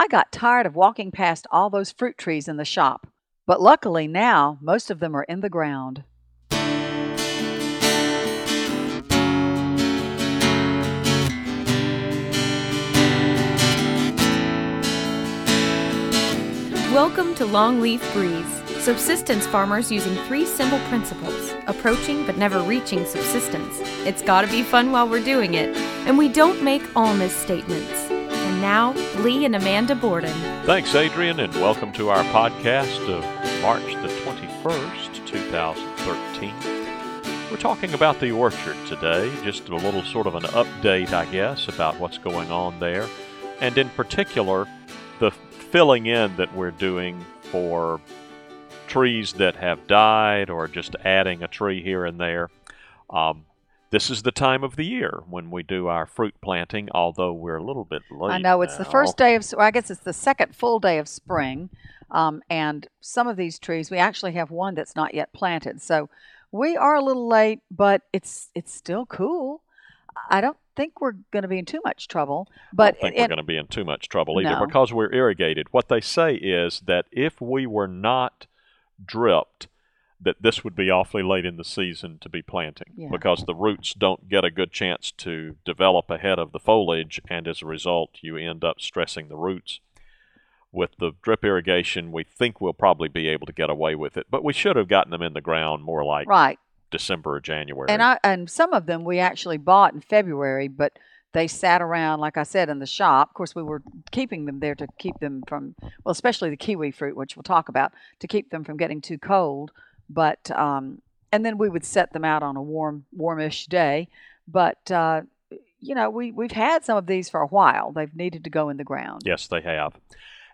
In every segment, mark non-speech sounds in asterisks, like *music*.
I got tired of walking past all those fruit trees in the shop. But luckily now, most of them are in the ground. Welcome to Longleaf Breeze, subsistence farmers using three simple principles approaching but never reaching subsistence. It's gotta be fun while we're doing it, and we don't make all misstatements. Now, Lee and Amanda Borden. Thanks, Adrian, and welcome to our podcast of March the 21st, 2013. We're talking about the orchard today, just a little sort of an update, I guess, about what's going on there, and in particular, the filling in that we're doing for trees that have died or just adding a tree here and there. Um, this is the time of the year when we do our fruit planting, although we're a little bit late. I know it's the first day of, well, I guess it's the second full day of spring. Um, and some of these trees, we actually have one that's not yet planted. So we are a little late, but it's it's still cool. I don't think we're going to be in too much trouble. But I don't think it- we're going to be in too much trouble either No. because we're irrigated. What they say is that if we were not dripped, that this would be awfully late in the season to be planting Yeah. because the roots don't get a good chance to develop ahead of the foliage, and as a result, you end up stressing the roots. With the drip irrigation, we think we'll probably be able to get away with it, but we should have gotten them in the ground more like right. December or January. And I and some of them we actually bought in February, but they sat around, like I said, in the shop. Of course, we were keeping them there to keep them from, well, especially the kiwi fruit, which we'll talk about, to keep them from getting too cold. But um, and then we would set them out on a warm, warmish day. But uh, you know, we we've had some of these for a while. They've needed to go in the ground. Yes, they have.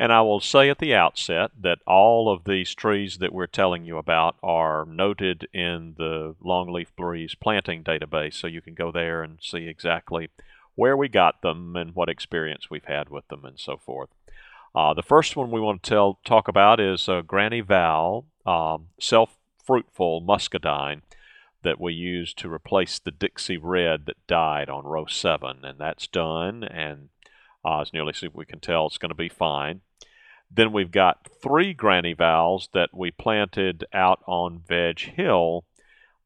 And I will say at the outset that all of these trees that we're telling you about are noted in the Longleaf Breeze planting database, so you can go there and see exactly where we got them and what experience we've had with them and so forth. Uh, the first one we want to tell, talk about is uh, Granny Val um, self-fruitful muscadine that we used to replace the Dixie Red that died on row seven, and that's done. And uh, as nearly as we can tell, it's going to be fine. Then we've got three Granny Vals that we planted out on Veg Hill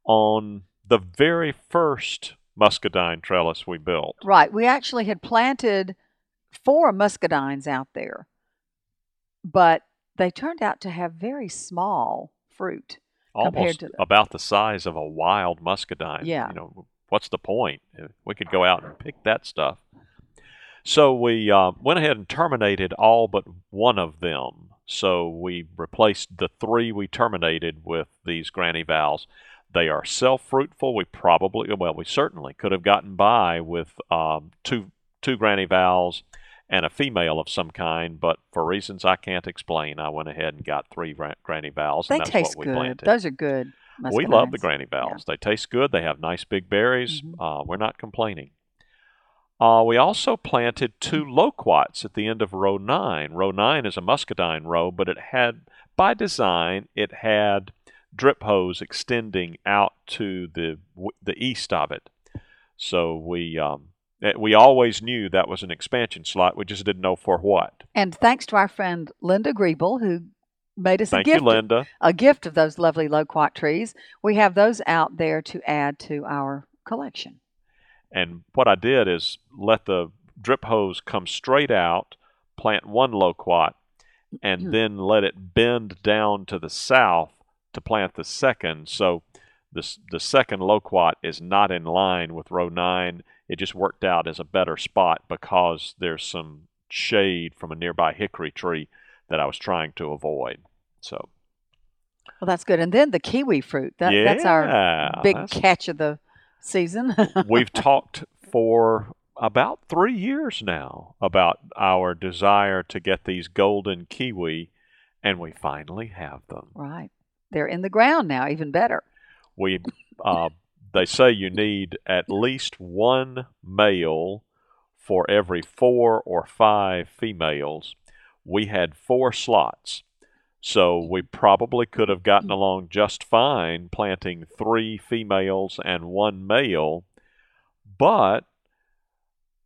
on the very first muscadine trellis we built. Right. We actually had planted four muscadines out there, but they turned out to have very small fruit. Almost the- about the size of a wild muscadine. Yeah. You know, what's the point? We could go out and pick that stuff. So we uh, went ahead and terminated all but one of them. So we replaced the three we terminated with these Granny Vals. They are self-fruitful. We probably, well, we certainly could have gotten by with um, two two Granny Vals and a female of some kind, but for reasons I can't explain, I went ahead and got three Granny Vals. They and that's taste what we good. planted. Those are good. We love the Granny Vals. They taste good. They have nice big berries. Mhm. Uh, we're not complaining. Uh, we also planted two loquats at the end of row nine. Row nine is a muscadine row, but it had, by design, it had drip hose extending out to the the east of it. So we um, we always knew that was an expansion slot. We just didn't know for what. And thanks to our friend Linda Griebel, who made us Thank a you, gift, Linda. a gift of those lovely loquat trees. We have those out there to add to our collection. And what I did is let the drip hose come straight out, plant one loquat, and mm-hmm. then let it bend down to the south to plant the second. So this the second loquat is not in line with row nine. It just worked out as a better spot because there's some shade from a nearby hickory tree that I was trying to avoid. So Well, that's good. And then the kiwi fruit. That, That's our big that's- catch of the season. *laughs* we've talked for about three years now about our desire to get these golden kiwi, and we finally have them. right. They're in the ground now, even better. We, uh, they say you need at least one male for every four or five females. We had four slots. So we probably could have gotten mm-hmm. along just fine planting three females and one male, but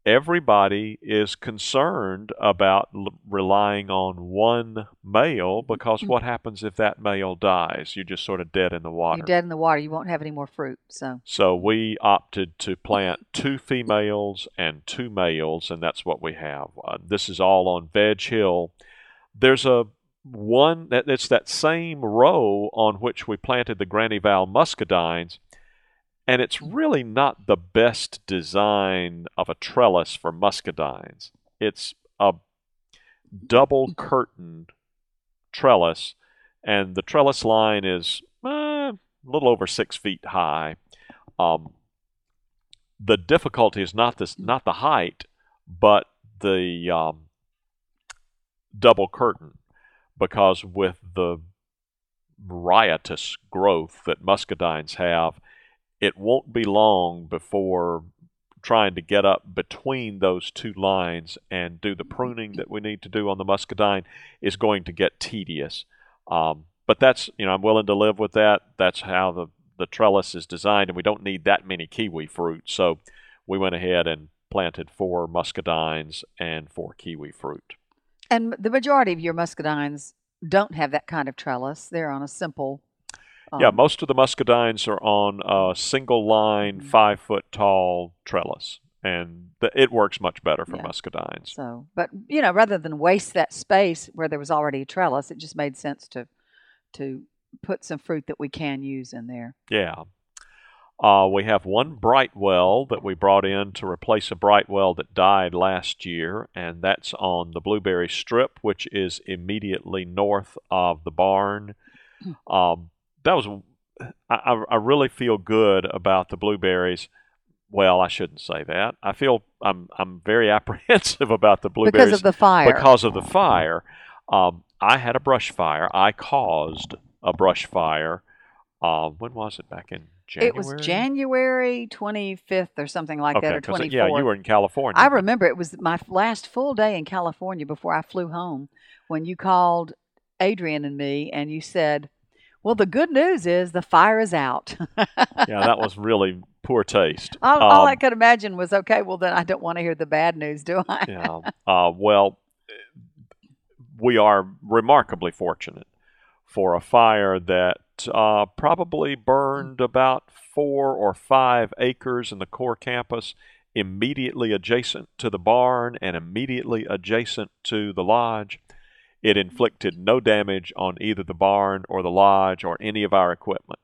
everybody is concerned about l- relying on one male because Mm. what happens if that male dies? You're just sort of dead in the water. You're dead in the water. You won't have any more fruit. So So we opted to plant two females and two males, and that's what we have. Uh, this is all on Veg Hill. There's a one that it's that same row on which we planted the Granny Val muscadines, and it's really not the best design of a trellis for muscadines. It's a double curtain trellis, and the trellis line is uh, a little over six feet high. Um, the difficulty is not this, not the height, but the um, double curtain, because with the riotous growth that muscadines have, it won't be long before trying to get up between those two lines and do the pruning that we need to do on the muscadine is going to get tedious. Um, but that's you know I'm willing to live with that. That's how the the trellis is designed, and we don't need that many kiwi fruit. So we went ahead and planted four muscadines and four kiwi fruit. and the majority of your muscadines don't have that kind of trellis. They're on a simple. Yeah, um, most of the muscadines are on a single line, Mhm. five foot tall trellis, and th- it works much better for Yeah. muscadines. So, but you know, rather than waste that space where there was already a trellis, it just made sense to to put some fruit that we can use in there. Yeah. Uh, we have one Brightwell that we brought in to replace a Brightwell that died last year, and that's on the Blueberry Strip, which is immediately north of the barn. Um, that was, I, I really feel good about the blueberries. Well, I shouldn't say that. I feel I'm I'm very *laughs* apprehensive about the blueberries because of the fire. because of the fire. Um, I had a brush fire. I caused a brush fire. Um, when was it? Back in January. it was January 25th or something like Okay, that, or 24th. yeah, you were in California. I remember it was my last full day in California before I flew home when you called Adrian and me and you said, Well, the good news is the fire is out. *laughs* yeah, that was really poor taste. all, all Um, I could imagine was, okay, well, then I don't want to hear the bad news, do I? yeah. Uh, well, we are remarkably fortunate for a fire that uh, probably burned about four or five acres in the core campus, immediately adjacent to the barn and immediately adjacent to the lodge. It inflicted no damage on either the barn or the lodge or any of our equipment.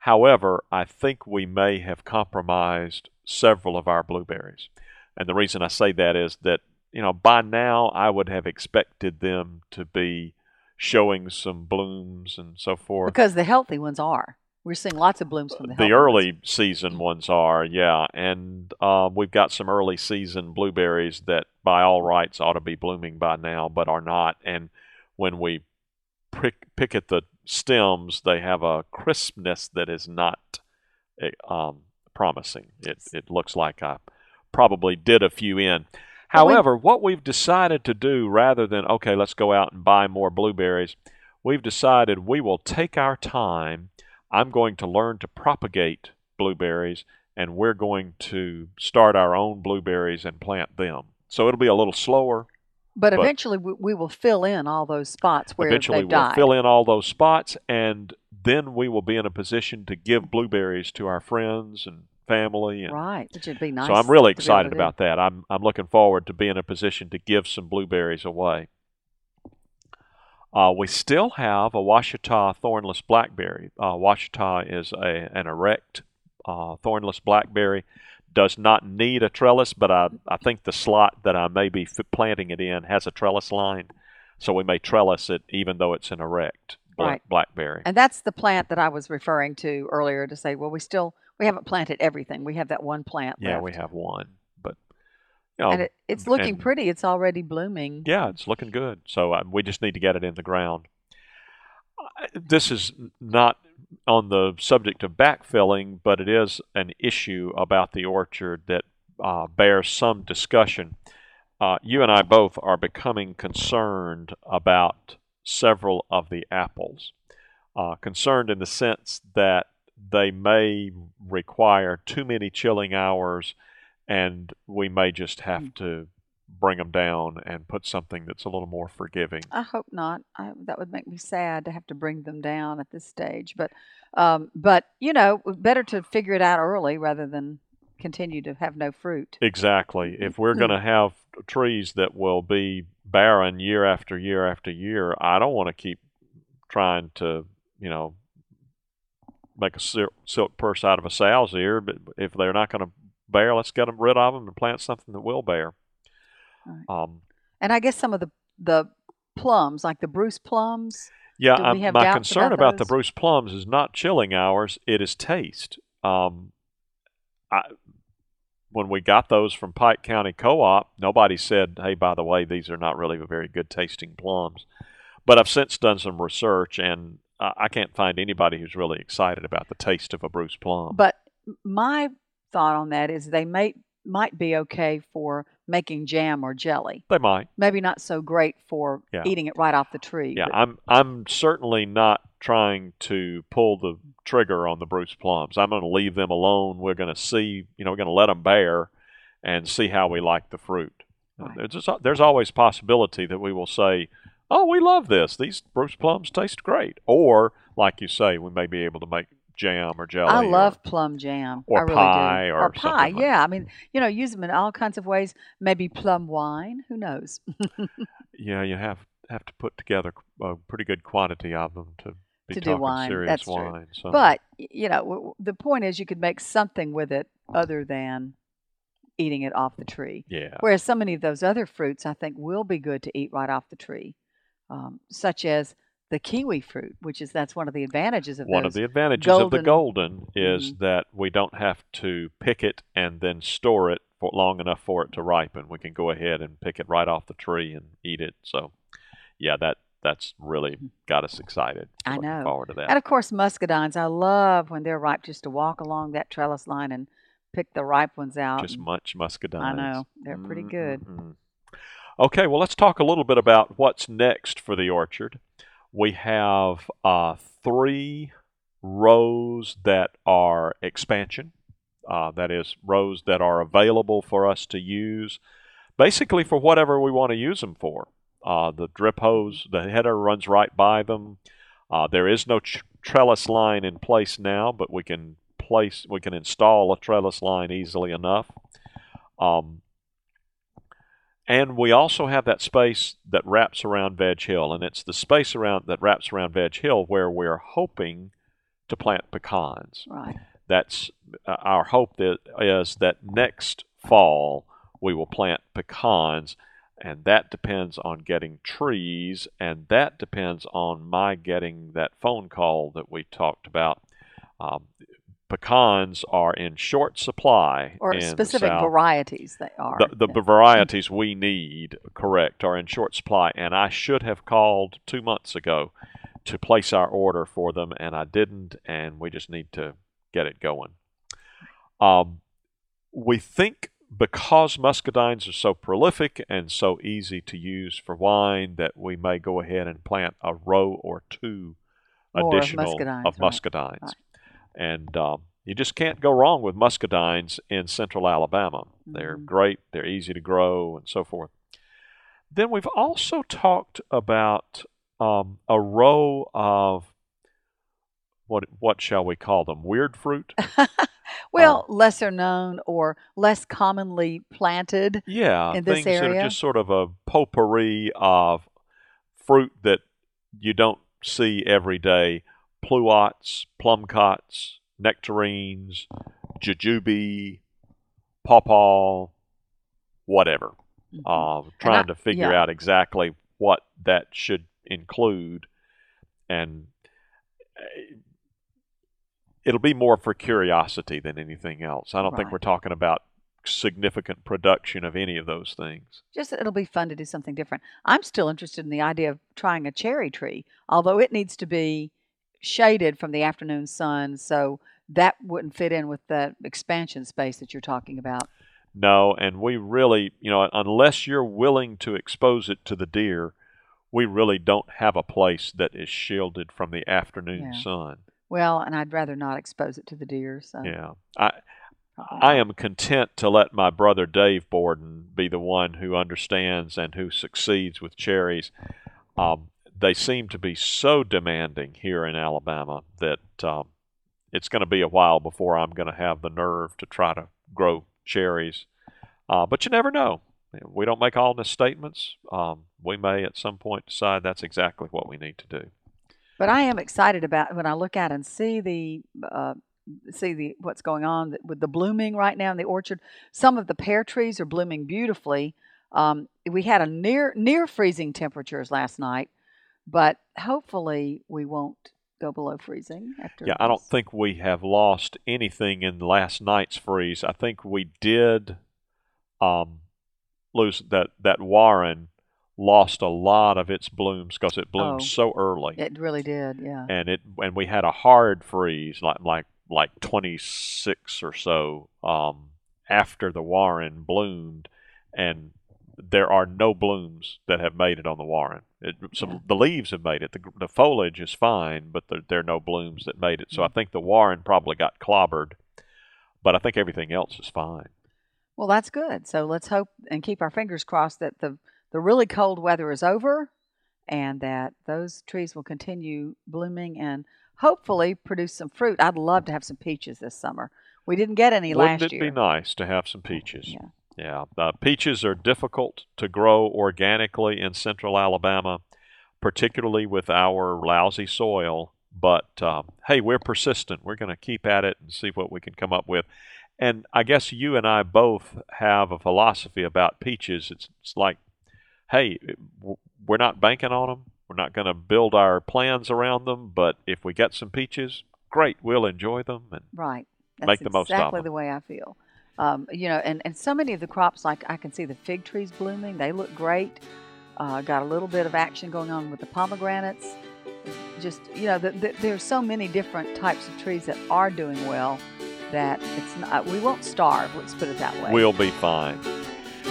However, I think we may have compromised several of our blueberries. And the reason I say that is that, you know, by now I would have expected them to be showing some blooms and so forth. Because the healthy ones are. We're seeing lots of blooms from the The early ones. season ones are, yeah, and uh, we've got some early season blueberries that, by all rights, ought to be blooming by now, but are not. And when we pick, pick at the stems, they have a crispness that is not eh, um, promising. It it looks like I probably did a few in. However, what we've decided to do, rather than okay, let's go out and buy more blueberries, we've decided we will take our time. I'm going to learn to propagate blueberries, and we're going to start our own blueberries and plant them. So it'll be a little slower. But but- eventually we, we will fill in all those spots where Eventually, they've we'll died. fill in all those spots, and then we will be in a position to give blueberries to our friends and family. And Right, which would be nice. so I'm really to be able excited about that. I'm I'm looking forward to being in a position to give some blueberries away. Uh, we still have a Ouachita thornless blackberry. Uh, Ouachita is a, an erect uh, thornless blackberry. Does not need a trellis, but I, I think the slot that I may be f- planting it in has a trellis line, so we may trellis it even though it's an erect Right. blackberry. And that's the plant that I was referring to earlier to say, well, we still we haven't planted everything. We have that one plant yeah, left. we have one, but you know, and it, it's looking and- pretty. It's already blooming. Yeah, it's looking good. So uh, we just need to get it in the ground. Uh, This is not on the subject of backfilling, but it is an issue about the orchard that uh, bears some discussion. Uh, you and I both are becoming concerned about several of the apples. Uh, concerned in the sense that they may require too many chilling hours and we may just have Mm. to bring them down and put something that's a little more forgiving. I hope not. I, that would make me sad to have to bring them down at this stage. But, um, but you know, better to figure it out early rather than continue to have no fruit. Exactly. If we're going to have trees that will be barren year after year after year, I don't want to keep trying to, you know, make a silk purse out of a sow's ear. But if they're not going to bear, let's get them rid of them and plant something that will bear. Right. Um, And I guess some of the the plums, like the Bruce plums, yeah, Do we I'm- have my concern about about, the? Bruce plums is not chilling hours; it is taste. Um, I, when we got those from Pike County Co-op, nobody said, "Hey, by the way, these are not really a very good tasting plums." But I've since done some research, and I I can't find anybody who's really excited about the taste of a Bruce plum. But my thought on that is they may might be okay for making jam or jelly. they might. Maybe not so great for Yeah. eating it right off the tree. Yeah, but- I'm I'm certainly not trying to pull the trigger on the Bruce plums. I'm going to leave them alone. We're going to see, you know, we're going to let them bear and see how we like the fruit. Right. There's there's always possibility that we will say, "Oh, we love this. These Bruce plums taste great." Or, like you say, we may be able to make jam or jelly. I or- love plum jam. or I really pie do. or pie. like- yeah, I mean, you know, use them in all kinds of ways. Maybe plum wine. Who knows? *laughs* yeah, you have have to put together a pretty good quantity of them to be To do wine. serious That's true. wine. So. But you know, w- the point is, you could make something with it other than eating it off the tree. yeah, Whereas so many of those other fruits, I think, will be good to eat right off the tree, um, such as the kiwi fruit, which is that's one of the advantages of One of the advantages of the golden- golden is Mhm. that we don't have to pick it and then store it for long enough for it to ripen. We can go ahead and pick it right off the tree and eat it. So, yeah, that that's really got us excited. Mm-hmm. I know. Forward to that. And of course, muscadines. I love when they're ripe, just to walk along that trellis line and pick the ripe ones out. Just munch muscadines. I know they're pretty good. Mm-mm-mm. Okay, well, let's talk a little bit about what's next for the orchard. We have uh, three rows that are expansion. Uh, that is, rows that are available for us to use, basically for whatever we want to use them for. Uh, the drip hose, the header runs right by them. Uh, there is no ch- trellis line in place now, but we can place, we can install a trellis line easily enough. Um, and we also have that space that wraps around Veg Hill, and it's the space around that wraps around Veg Hill where we're hoping to plant pecans. Right. That's uh, our hope that is that next fall we will plant pecans, and that depends on getting trees, and that depends on my getting that phone call that we talked about. Um, pecans are in short supply Or specific varieties they are. the, the Yeah. varieties we need, correct, are in short supply. And I should have called two months ago to place our order for them, and I didn't, and we just need to get it going. Um, we think because muscadines are so prolific and so easy to use for wine that we may go ahead and plant a row or two More of additional muscadines, of muscadines. right. And um, you just can't go wrong with muscadines in central Alabama. They're Mhm. great, they're easy to grow, and so forth. Then we've also talked about um, a row of what what shall we call them? Weird fruit. *laughs* well, uh, lesser known or less commonly planted. Yeah, In this things that are area? just sort of a potpourri of fruit that you don't see every day. Pluots, plumcots, nectarines, jujube, pawpaw, whatever. Mhm. Uh, trying I- to figure yeah. out exactly what that should include, and uh, it'll be more for curiosity than anything else. I don't think we're talking about significant production of any of those things. Just it'll be fun to do something different. I'm still interested in the idea of trying a cherry tree, although it needs to be shaded from the afternoon sun, so that wouldn't fit in with the expansion space that you're talking about. No, and we really, you know, unless you're willing to expose it to the deer, we really don't have a place that is shielded from the afternoon Yeah. sun. Well, and I'd rather not expose it to the deer. So Yeah. I I am content to let my brother Dave Borden be the one who understands and who succeeds with cherries. Um, they seem to be so demanding here in Alabama that um, it's going to be a while before I'm going to have the nerve to try to grow cherries. Uh, but you never know. We don't make all misstatements. Um, we may at some point decide that's exactly what we need to do. But I am excited about when I look out and see the uh, see the what's going on with the blooming right now in the orchard. Some of the pear trees are blooming beautifully. Um, we had a near near freezing temperatures last night, but hopefully we won't go below freezing after. Yeah, I don't think we have lost anything in last night's freeze. I think we did um, lose that that Warren lost a lot of its blooms because it bloomed Oh. so early, It really did. Yeah. and it and we had a hard freeze like like like 26 or so um, after the Warren bloomed, and there are no blooms that have made it on the Warren. It, some Yeah. the leaves have made it. The, the foliage is fine, but there, there are no blooms that made it. So I Mm. think the Warren probably got clobbered, but I think everything else is fine. Well, that's good. So let's hope and keep our fingers crossed that the the really cold weather is over, and that those trees will continue blooming and hopefully produce some fruit. I'd love to have some peaches this summer. We didn't get any last year. Wouldn't it be nice to have some peaches? Yeah. Yeah, uh, peaches are difficult to grow organically in central Alabama, particularly with our lousy soil. But um, hey, we're persistent. We're going to keep at it and see what we can come up with. And I guess you and I both have a philosophy about peaches. It's, it's like, hey, we're not banking on them. We're not going to build our plans around them. But if we get some peaches, great. We'll enjoy them. And Right. That's Make the most of exactly the way I feel. Um, you know, and, and so many of the crops, like I can see the fig trees blooming. They look great. Uh, got a little bit of action going on with the pomegranates. Just, you know, the, the, there's so many different types of trees that are doing well that it's not, we won't starve, let's put it that way. We'll be fine.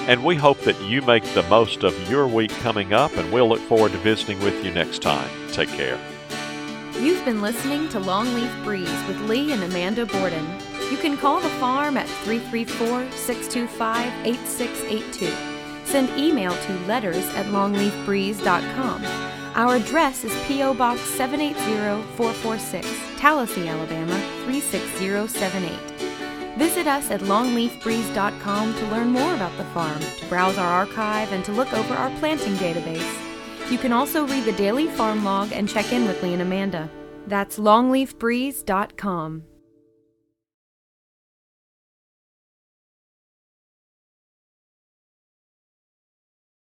And we hope that you make the most of your week coming up, and we'll look forward to visiting with you next time. Take care. You've been listening to Longleaf Breeze with Lee and Amanda Borden. You can call the farm at 334 625 8682. Send email to letters at longleafbreeze.com. Our address is P.O. Box 780446, Tallassee, Alabama 36078. Visit us at longleafbreeze.com to learn more about the farm, to browse our archive, and to look over our planting database. You can also read the daily farm log and check in with Lee and Amanda. That's longleafbreeze.com.